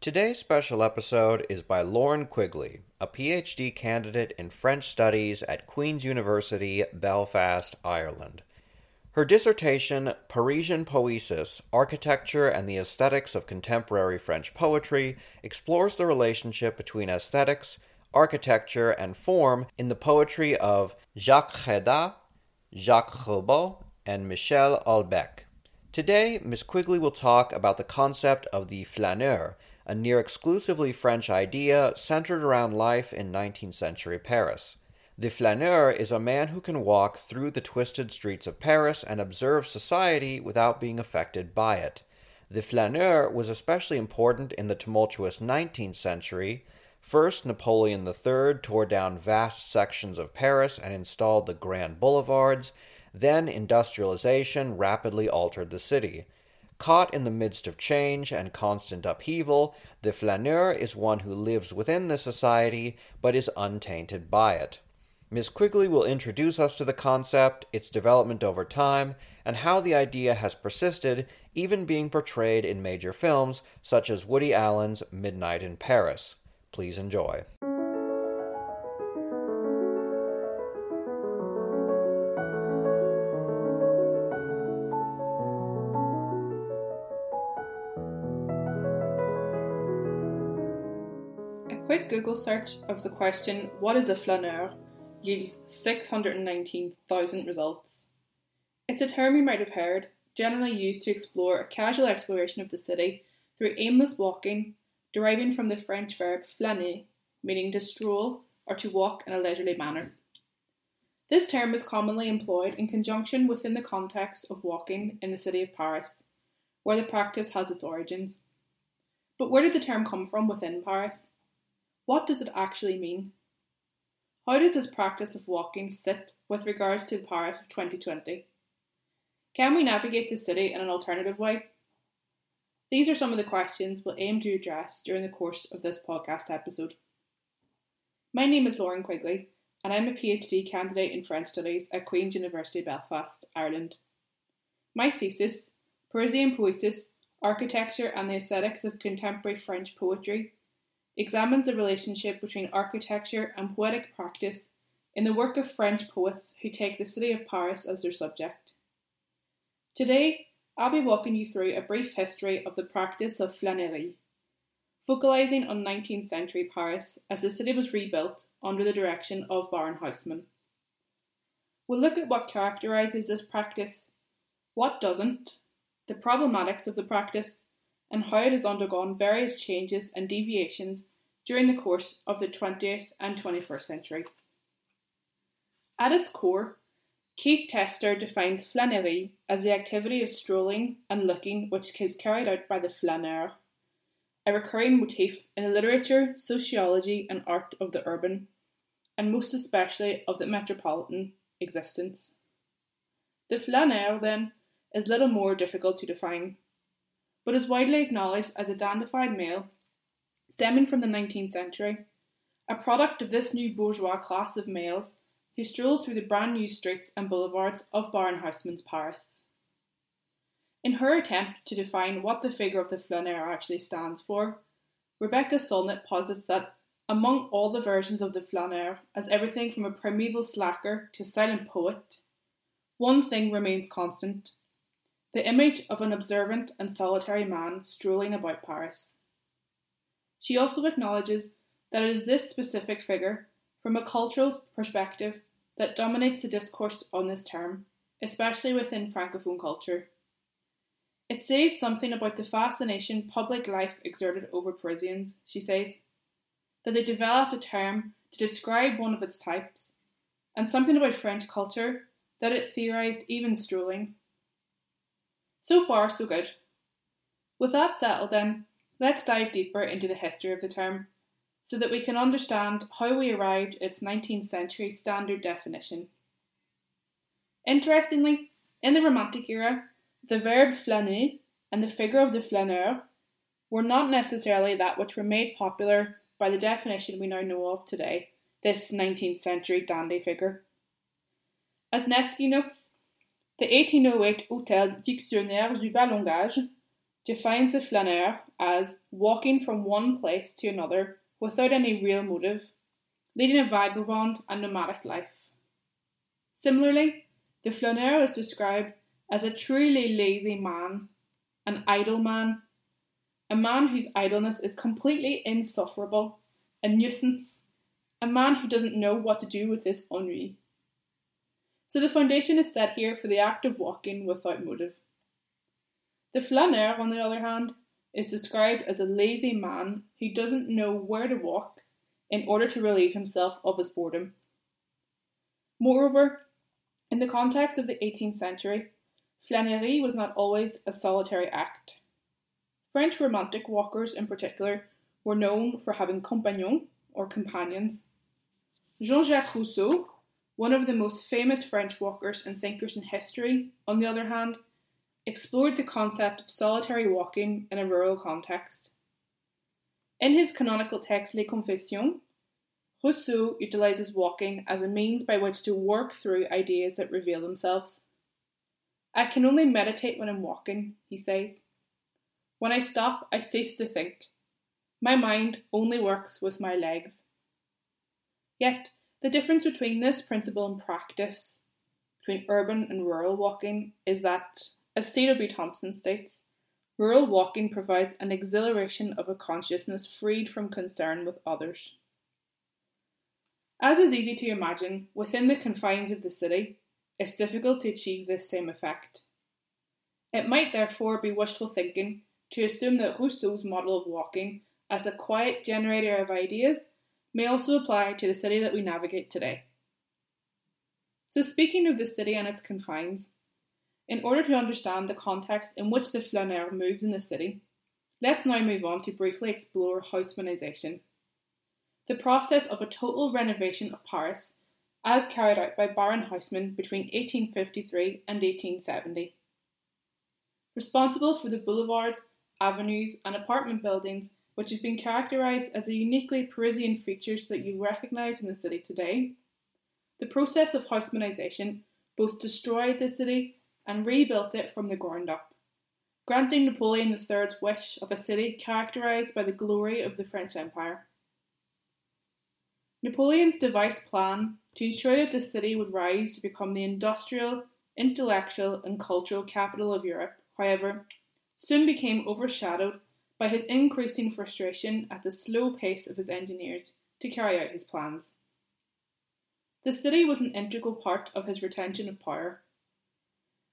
Today's special episode is by Lauren Quigley, a PhD candidate in French Studies at Queen's University, Belfast, Ireland. Her dissertation, Parisian Poesis Architecture and the Aesthetics of Contemporary French Poetry, explores the relationship between aesthetics, architecture, and form in the poetry of Jacques Réda, Jacques Roubaud, and Michel Houellebecq. Today, Ms. Quigley will talk about the concept of the flaneur, a near exclusively French idea centered around life in 19th century Paris. The flaneur is a man who can walk through the twisted streets of Paris and observe society without being affected by it. The flaneur was especially important in the tumultuous 19th century. First, Napoleon III tore down vast sections of Paris and installed the grand boulevards. Then, industrialization rapidly altered the city. Caught in the midst of change and constant upheaval, the flaneur is one who lives within the society but is untainted by it. Ms. Quigley will introduce us to the concept, its development over time, and how the idea has persisted, even being portrayed in major films such as Woody Allen's Midnight in Paris. Please enjoy. Google search of the question, What is a flaneur? yields 619,000 results. It's a term you might have heard, generally used to explore a casual exploration of the city through aimless walking, deriving from the French verb flâner, meaning to stroll or to walk in a leisurely manner. This term is commonly employed in conjunction within the context of walking in the city of Paris, where the practice has its origins. But where did the term come from within Paris? What does it actually mean? How does this practice of walking sit with regards to the Paris of 2020? Can we navigate the city in an alternative way? These are some of the questions we'll aim to address during the course of this podcast episode. My name is Lauren Quigley, and I'm a PhD candidate in French Studies at Queen's University Belfast, Ireland. My thesis, Parisian Poesis Architecture and the Aesthetics of Contemporary French Poetry, examines the relationship between architecture and poetic practice in the work of French poets who take the city of Paris as their subject. Today, I'll be walking you through a brief history of the practice of flânerie, focalising on 19th century Paris as the city was rebuilt under the direction of Baron Haussmann. We'll look at what characterises this practice, what doesn't, the problematics of the practice, and how it has undergone various changes and deviations during the course of the 20th and 21st century. At its core, Keith Tester defines flânerie as the activity of strolling and looking which is carried out by the flaneur, a recurring motif in the literature, sociology, and art of the urban, and most especially of the metropolitan existence. The flaneur, then, is little more difficult to define, but is widely acknowledged as a dandified male stemming from the 19th century, a product of this new bourgeois class of males who stroll through the brand new streets and boulevards of Baron Paris. In her attempt to define what the figure of the flaneur actually stands for, Rebecca Solnit posits that among all the versions of the flaneur, as everything from a primeval slacker to silent poet, one thing remains constant the image of an observant and solitary man strolling about Paris. She also acknowledges that it is this specific figure, from a cultural perspective, that dominates the discourse on this term, especially within Francophone culture. It says something about the fascination public life exerted over Parisians, she says, that they developed a term to describe one of its types, and something about French culture that it theorised even strolling. So far, so good. With that settled, then, let's dive deeper into the history of the term so that we can understand how we arrived at its 19th century standard definition. Interestingly, in the Romantic era, the verb flâner and the figure of the flaneur were not necessarily that which were made popular by the definition we now know of today, this 19th century dandy figure. As Nevsky notes, the 1808 Hôtel's Dictionnaire du Bas-Langage defines the flaneur as walking from one place to another without any real motive, leading a vagabond and nomadic life. Similarly, the flaneur is described as a truly lazy man, an idle man, a man whose idleness is completely insufferable, a nuisance, a man who doesn't know what to do with his ennui. So the foundation is set here for the act of walking without motive. The flaneur, on the other hand, is described as a lazy man who doesn't know where to walk in order to relieve himself of his boredom. Moreover, in the context of the 18th century, flânerie was not always a solitary act. French Romantic walkers, in particular, were known for having compagnons, or companions. Jean Jacques Rousseau, one of the most famous French walkers and thinkers in history, on the other hand, explored the concept of solitary walking in a rural context. In his canonical text Les Confessions, Rousseau utilizes walking as a means by which to work through ideas that reveal themselves. I can only meditate when I'm walking, he says. When I stop, I cease to think. My mind only works with my legs. Yet, the difference between this principle and practice, between urban and rural walking, is that as C.W. Thompson states, rural walking provides an exhilaration of a consciousness freed from concern with others. As is easy to imagine, within the confines of the city, it's difficult to achieve this same effect. It might therefore be wishful thinking to assume that Rousseau's model of walking as a quiet generator of ideas may also apply to the city that we navigate today. So, speaking of the city and its confines, in order to understand the context in which the flaneur moves in the city, let's now move on to briefly explore Haussmannisation, the process of a total renovation of Paris as carried out by Baron Haussmann between 1853 and 1870. Responsible for the boulevards, avenues, and apartment buildings which have been characterised as the uniquely Parisian features that you recognise in the city today, the process of Haussmannisation both destroyed the city and rebuilt it from the ground up, granting Napoleon III's wish of a city characterised by the glory of the French Empire. Napoleon's devised plan to ensure that the city would rise to become the industrial, intellectual, and cultural capital of Europe, however, soon became overshadowed by his increasing frustration at the slow pace of his engineers to carry out his plans. The city was an integral part of his retention of power,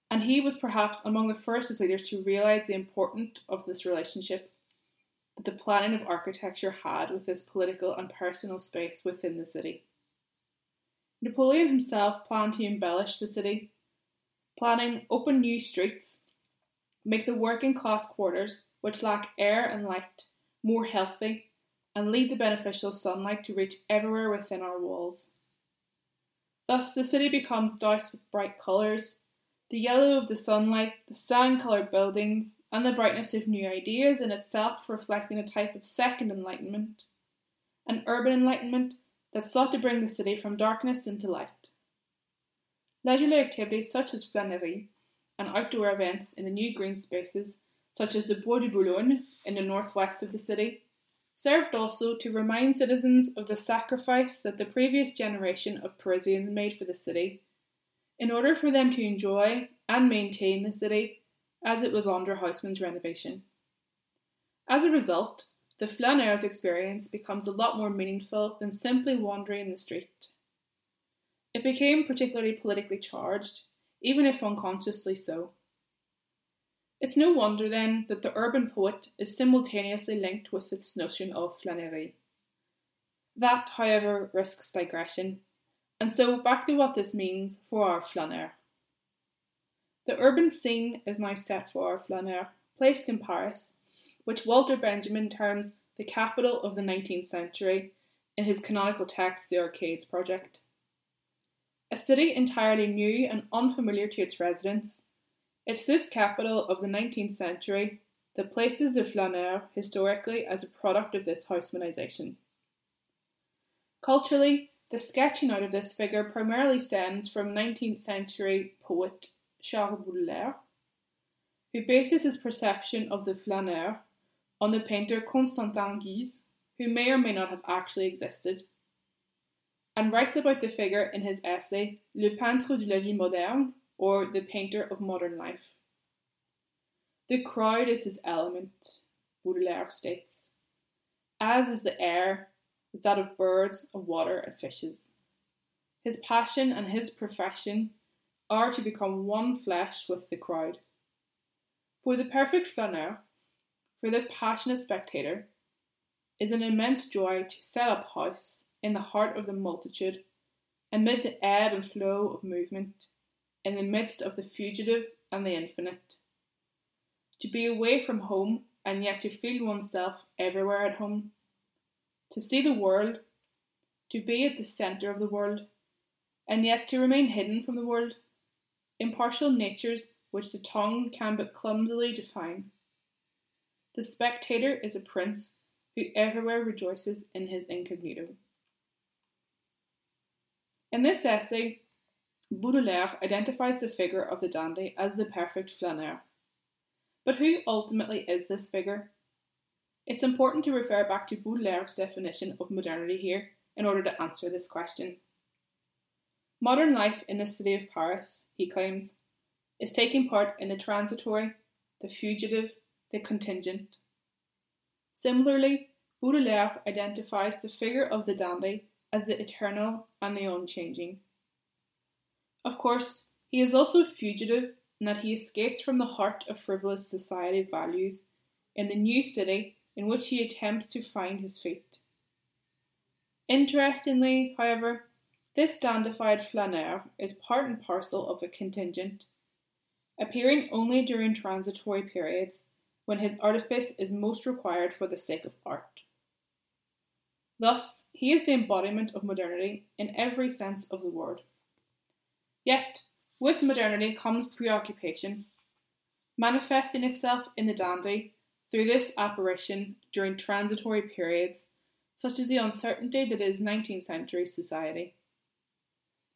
and he was perhaps among the first of leaders to realise the importance of this relationship that the planning of architecture had with this political and personal space within the city. Napoleon himself planned to embellish the city, planning open new streets, make the working class quarters, which lack air and light, more healthy, and lead the beneficial sunlight to reach everywhere within our walls. Thus, the city becomes doused with bright colours, the yellow of the sunlight, the sand coloured buildings, and the brightness of new ideas in itself reflecting a type of second enlightenment, an urban enlightenment that sought to bring the city from darkness into light. Leisurely activities such as flânerie and outdoor events in the new green spaces, such as the Bois de Boulogne in the northwest of the city, served also to remind citizens of the sacrifice that the previous generation of Parisians made for the city in order for them to enjoy and maintain the city as it was under Haussmann's renovation. As a result, the flaneur's experience becomes a lot more meaningful than simply wandering the street. It became particularly politically charged, even if unconsciously so. It's no wonder then that the urban poet is simultaneously linked with this notion of flânerie. That, however, risks digression, and so back to what this means for our flaneur. The urban scene is now set for our flaneur, placed in Paris, which Walter Benjamin terms the capital of the 19th century in his canonical text, The Arcades Project. A city entirely new and unfamiliar to its residents, it's this capital of the 19th century that places the flaneur historically as a product of this Haussmannisation. Culturally, the sketching out of this figure primarily stems from 19th century poet Charles Baudelaire, who bases his perception of the flaneur on the painter Constantin Guys, who may or may not have actually existed, and writes about the figure in his essay Le peintre de la vie moderne, or the painter of modern life. The crowd is his element, Baudelaire states, as is the air, that of birds, of water, and fishes. His passion and his profession are to become one flesh with the crowd. For the perfect flaneur, for this passionate spectator, is an immense joy to set up house in the heart of the multitude, amid the ebb and flow of movement, in the midst of the fugitive and the infinite. To be away from home and yet to feel oneself everywhere at home. To see the world, to be at the centre of the world, and yet to remain hidden from the world. Impartial natures which the tongue can but clumsily define. The spectator is a prince who everywhere rejoices in his incognito. In this essay, Baudelaire identifies the figure of the dandy as the perfect flaneur. But who ultimately is this figure? It's important to refer back to Baudelaire's definition of modernity here in order to answer this question. Modern life in the city of Paris, he claims, is taking part in the transitory, the fugitive, the contingent. Similarly, Baudelaire identifies the figure of the dandy as the eternal and the unchanging. Of course, he is also fugitive in that he escapes from the heart of frivolous society values in the new city in which he attempts to find his feet. Interestingly, however, this dandified flaneur is part and parcel of a contingent, appearing only during transitory periods when his artifice is most required for the sake of art. Thus, he is the embodiment of modernity in every sense of the word. Yet, with modernity comes preoccupation, manifesting itself in the dandy through this apparition during transitory periods, such as the uncertainty that is 19th century society.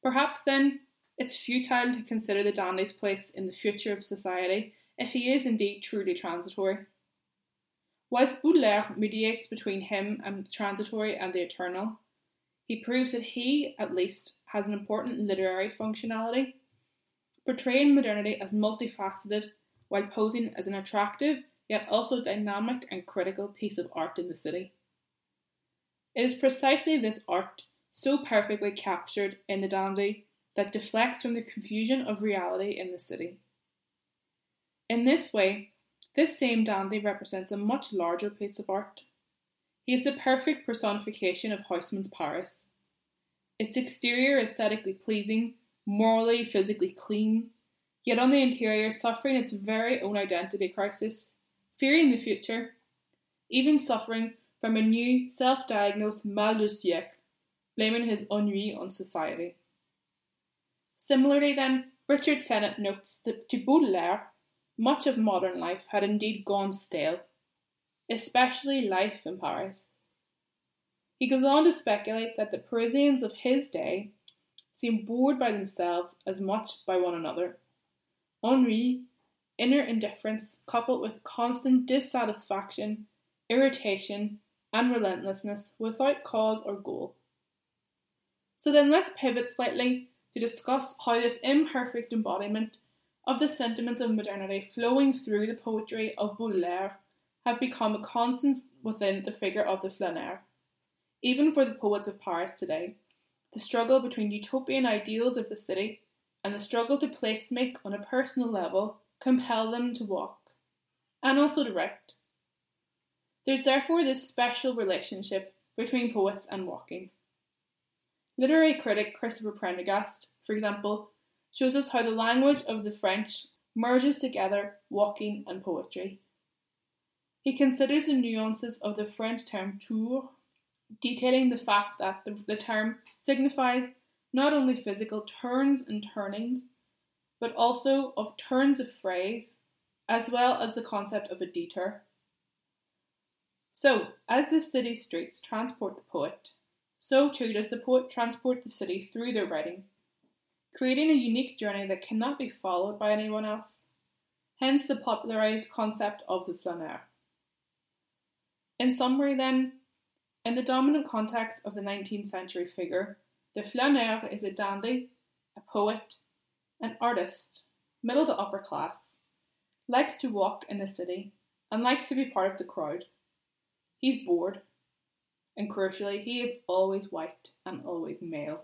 Perhaps then it's futile to consider the dandy's place in the future of society if he is indeed truly transitory. Whilst Baudelaire mediates between him and the transitory and the eternal, he proves that he, at least, has an important literary functionality, portraying modernity as multifaceted while posing as an attractive yet also dynamic and critical piece of art in the city. It is precisely this art, so perfectly captured in the dandy, that deflects from the confusion of reality in the city. In this way, this same dandy represents a much larger piece of art. He is the perfect personification of Haussmann's Paris, its exterior aesthetically pleasing, morally, physically clean, yet on the interior suffering its very own identity crisis, fearing the future, even suffering from a new self diagnosed mal du siècle, blaming his ennui on society. Similarly, then, Richard Sennett notes that to Baudelaire, much of modern life had indeed gone stale, especially life in Paris. He goes on to speculate that the Parisians of his day seemed bored by themselves as much by one another. Ennui, inner indifference, coupled with constant dissatisfaction, irritation, and relentlessness without cause or goal. So then let's pivot slightly to discuss how this imperfect embodiment of the sentiments of modernity flowing through the poetry of Baudelaire have become a constant within the figure of the flaneur. Even for the poets of Paris today, the struggle between utopian ideals of the city and the struggle to place make on a personal level compel them to walk, and also to write. There's therefore this special relationship between poets and walking. Literary critic Christopher Prendergast, for example, shows us how the language of the French merges together walking and poetry. He considers the nuances of the French term tour, detailing the fact that the, the term signifies not only physical turns and turnings, but also of turns of phrase, as well as the concept of a detour. So, as the city streets transport the poet, so too does the poet transport the city through their writing, creating a unique journey that cannot be followed by anyone else, hence the popularized concept of the flaneur. In summary, then, in the dominant context of the 19th century figure, the flaneur is a dandy, a poet, an artist, middle to upper class, likes to walk in the city, and likes to be part of the crowd. He's bored, and crucially, he is always white and always male.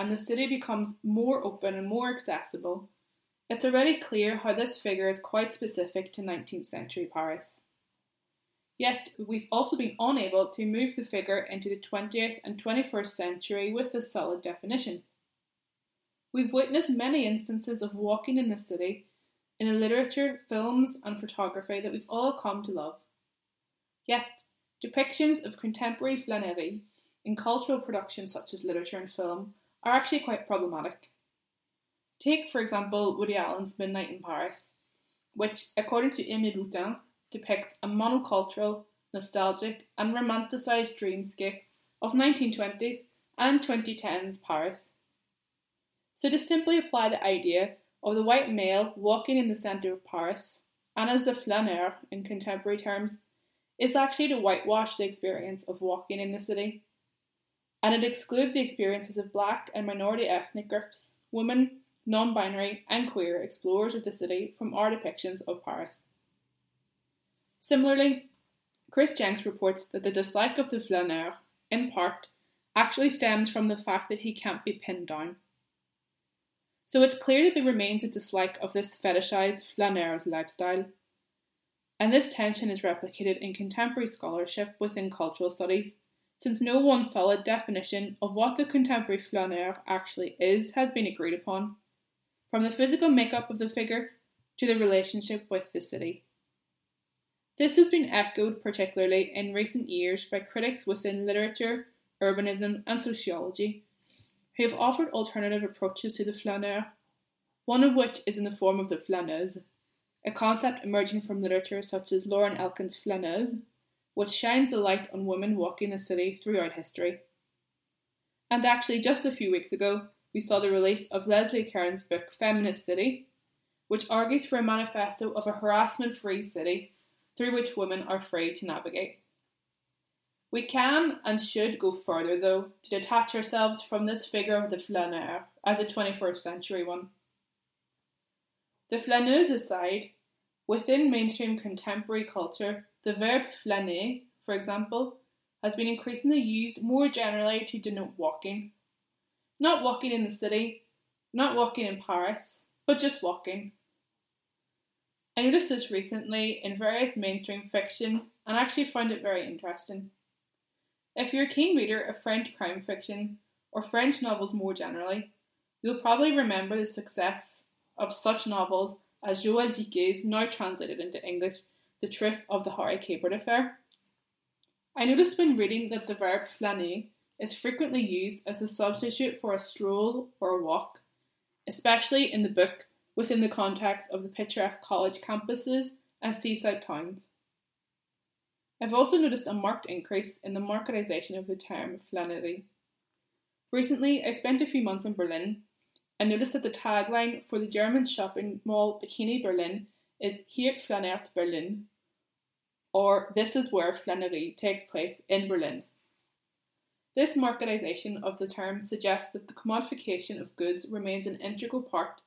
and the city becomes more open and more accessible, it's already clear how this figure is quite specific to 19th century Paris. Yet, we've also been unable to move the figure into the 20th and 21st century with a solid definition. We've witnessed many instances of walking in the city in the literature, films, and photography that we've all come to love. Yet, depictions of contemporary flânerie in cultural productions such as literature and film are actually quite problematic. Take, for example, Woody Allen's Midnight in Paris, which, according to Aimée Boutin, depicts a monocultural, nostalgic, and romanticised dreamscape of 1920s and 2010s Paris. So, to simply apply the idea of the white male walking in the centre of Paris, and as the flaneur in contemporary terms, is actually to whitewash the experience of walking in the city. And it excludes the experiences of black and minority ethnic groups, women, non binary, and queer explorers of the city from our depictions of Paris. Similarly, Chris Jenks reports that the dislike of the flaneur, in part, actually stems from the fact that he can't be pinned down. So it's clear that there remains a dislike of this fetishized flaneur's lifestyle. And this tension is replicated in contemporary scholarship within cultural studies, since no one solid definition of what the contemporary flaneur actually is has been agreed upon, from the physical makeup of the figure to the relationship with the city. This has been echoed particularly in recent years by critics within literature, urbanism, and sociology, who have offered alternative approaches to the flaneur, one of which is in the form of the flaneuse, a concept emerging from literature such as Lauren Elkin's Flaneuse, which shines a light on women walking the city throughout history. And actually, just a few weeks ago, we saw the release of Leslie Kern's book Feminist City, which argues for a manifesto of a harassment free city through which women are free to navigate. We can and should go further, though, to detach ourselves from this figure of the flaneur as a 21st century one. The flaneuse aside, within mainstream contemporary culture, the verb flâner, for example, has been increasingly used more generally to denote walking. Not walking in the city, not walking in Paris, but just walking. I noticed this recently in various mainstream fiction and actually found it very interesting. If you're a keen reader of French crime fiction, or French novels more generally, you'll probably remember the success of such novels as Joël Dicker's now translated into English The Truth of the Harry Quebert Affair. I noticed when reading that the verb flâner is frequently used as a substitute for a stroll or a walk, especially in the book within the context of the picturesque college campuses and seaside towns. I've also noticed a marked increase in the marketisation of the term flânerie. Recently, I spent a few months in Berlin and noticed that the tagline for the German shopping mall Bikini Berlin is Hier flaniert Berlin, or This is where flânerie takes place in Berlin. This marketisation of the term suggests that the commodification of goods remains an integral part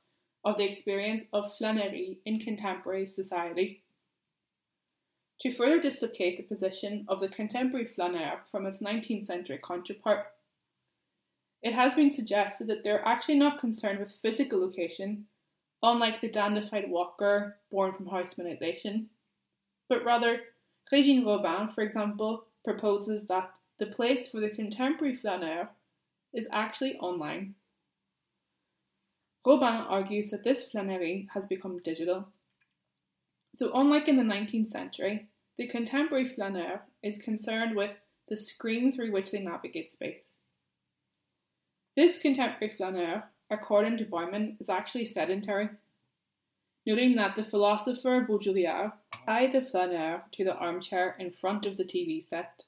of the experience of flânerie in contemporary society. to further dislocate the position of the contemporary flaneur from its 19th century counterpart. It has been suggested that they're actually not concerned with physical location, unlike the dandified walker born from haussmannisation, but rather, Régine Robin, for example, proposes that the place for the contemporary flaneur is actually online. Robin argues that this flânerie has become digital. So, unlike in the 19th century, the contemporary flaneur is concerned with the screen through which they navigate space. This contemporary flaneur, according to Bauman, is actually sedentary, noting that the philosopher Baudrillard tied the flaneur to the armchair in front of the TV set.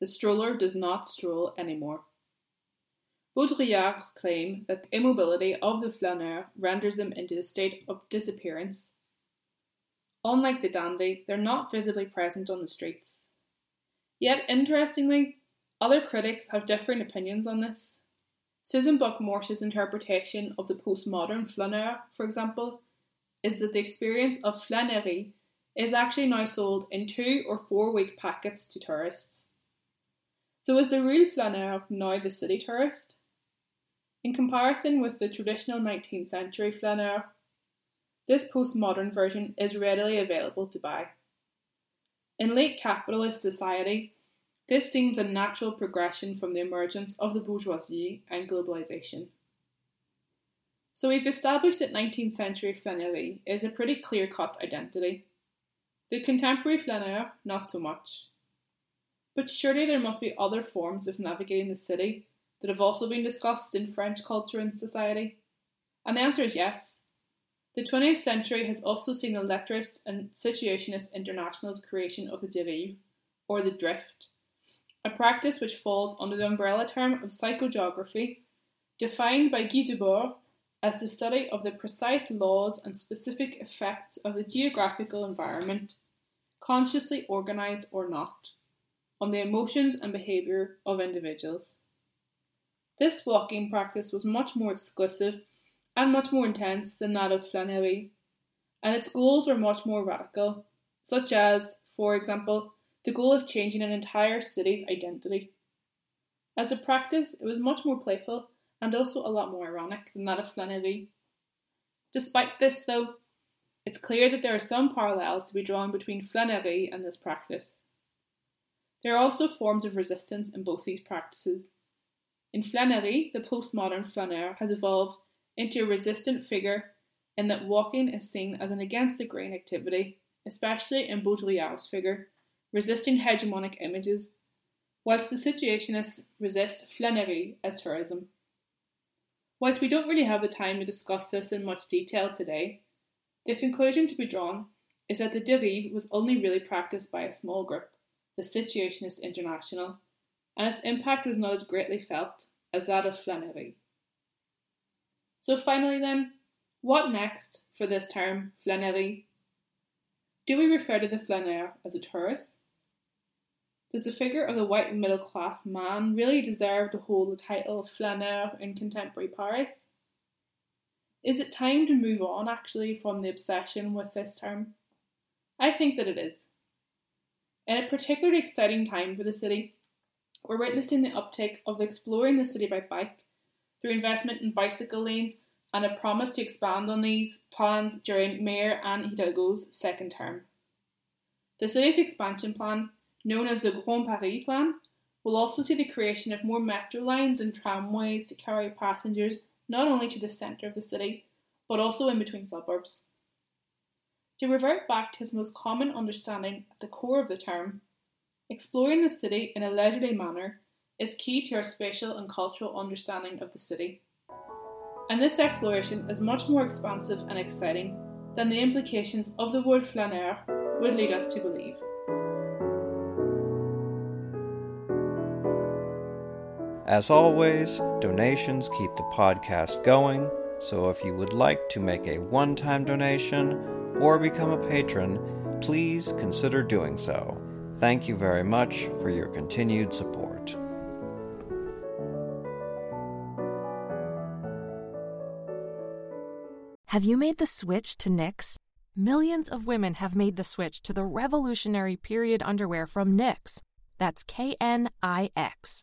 The stroller does not stroll anymore. Baudrillard's claim that the immobility of the flaneur renders them into a state of disappearance. Unlike the dandy, they're not visibly present on the streets. Yet, interestingly, other critics have differing opinions on this. Susan Buck-Morss's interpretation of the postmodern flaneur, for example, is that the experience of flânerie is actually now sold in two or four week packets to tourists. So is the real flaneur now the city tourist? In comparison with the traditional 19th century flaneur, this postmodern version is readily available to buy. In late capitalist society, this seems a natural progression from the emergence of the bourgeoisie and globalization. So we've established that 19th century flânerie is a pretty clear cut identity. The contemporary flaneur, not so much. But surely there must be other forms of navigating the city that have also been discussed in French culture and society? And the answer is yes. The 20th century has also seen the Lettrist and Situationist International's creation of the dérive, or the drift, a practice which falls under the umbrella term of psychogeography, defined by Guy Debord as the study of the precise laws and specific effects of the geographical environment, consciously organised or not, on the emotions and behaviour of individuals. This walking practice was much more exclusive and much more intense than that of Flânerie, and its goals were much more radical, such as, for example, the goal of changing an entire city's identity. As a practice, it was much more playful and also a lot more ironic than that of Flânerie. Despite this, though, it's clear that there are some parallels to be drawn between Flânerie and this practice. There are also forms of resistance in both these practices, in flânerie, the postmodern flaneur has evolved into a resistant figure in that walking is seen as an against the grain activity, especially in Baudrillard's figure, resisting hegemonic images, whilst the situationists resist flânerie as tourism. Whilst we don't really have the time to discuss this in much detail today, the conclusion to be drawn is that the dérive was only really practiced by a small group, the Situationist International, and its impact was not as greatly felt as that of flânerie. So finally then, what next for this term flânerie? Do we refer to the flaneur as a tourist? Does the figure of the white middle class man really deserve to hold the title of flaneur in contemporary Paris? Is it time to move on actually from the obsession with this term? I think that it is. In a particularly exciting time for the city, we're witnessing the uptake of exploring the city by bike through investment in bicycle lanes and a promise to expand on these plans during Mayor Anne Hidalgo's second term. The city's expansion plan, known as the Grand Paris Plan, will also see the creation of more metro lines and tramways to carry passengers not only to the centre of the city, but also in between suburbs. To revert back to his most common understanding at the core of the term, Exploring the city in a leisurely manner is key to our spatial and cultural understanding of the city. And this exploration is much more expansive and exciting than the implications of the word flaneur would lead us to believe. As always, donations keep the podcast going, so if you would like to make a one time donation or become a patron, please consider doing so. Thank you very much for your continued support. Have you made the switch to Knix? millions of women have made the switch to the revolutionary period underwear from Knix. That's K N I X.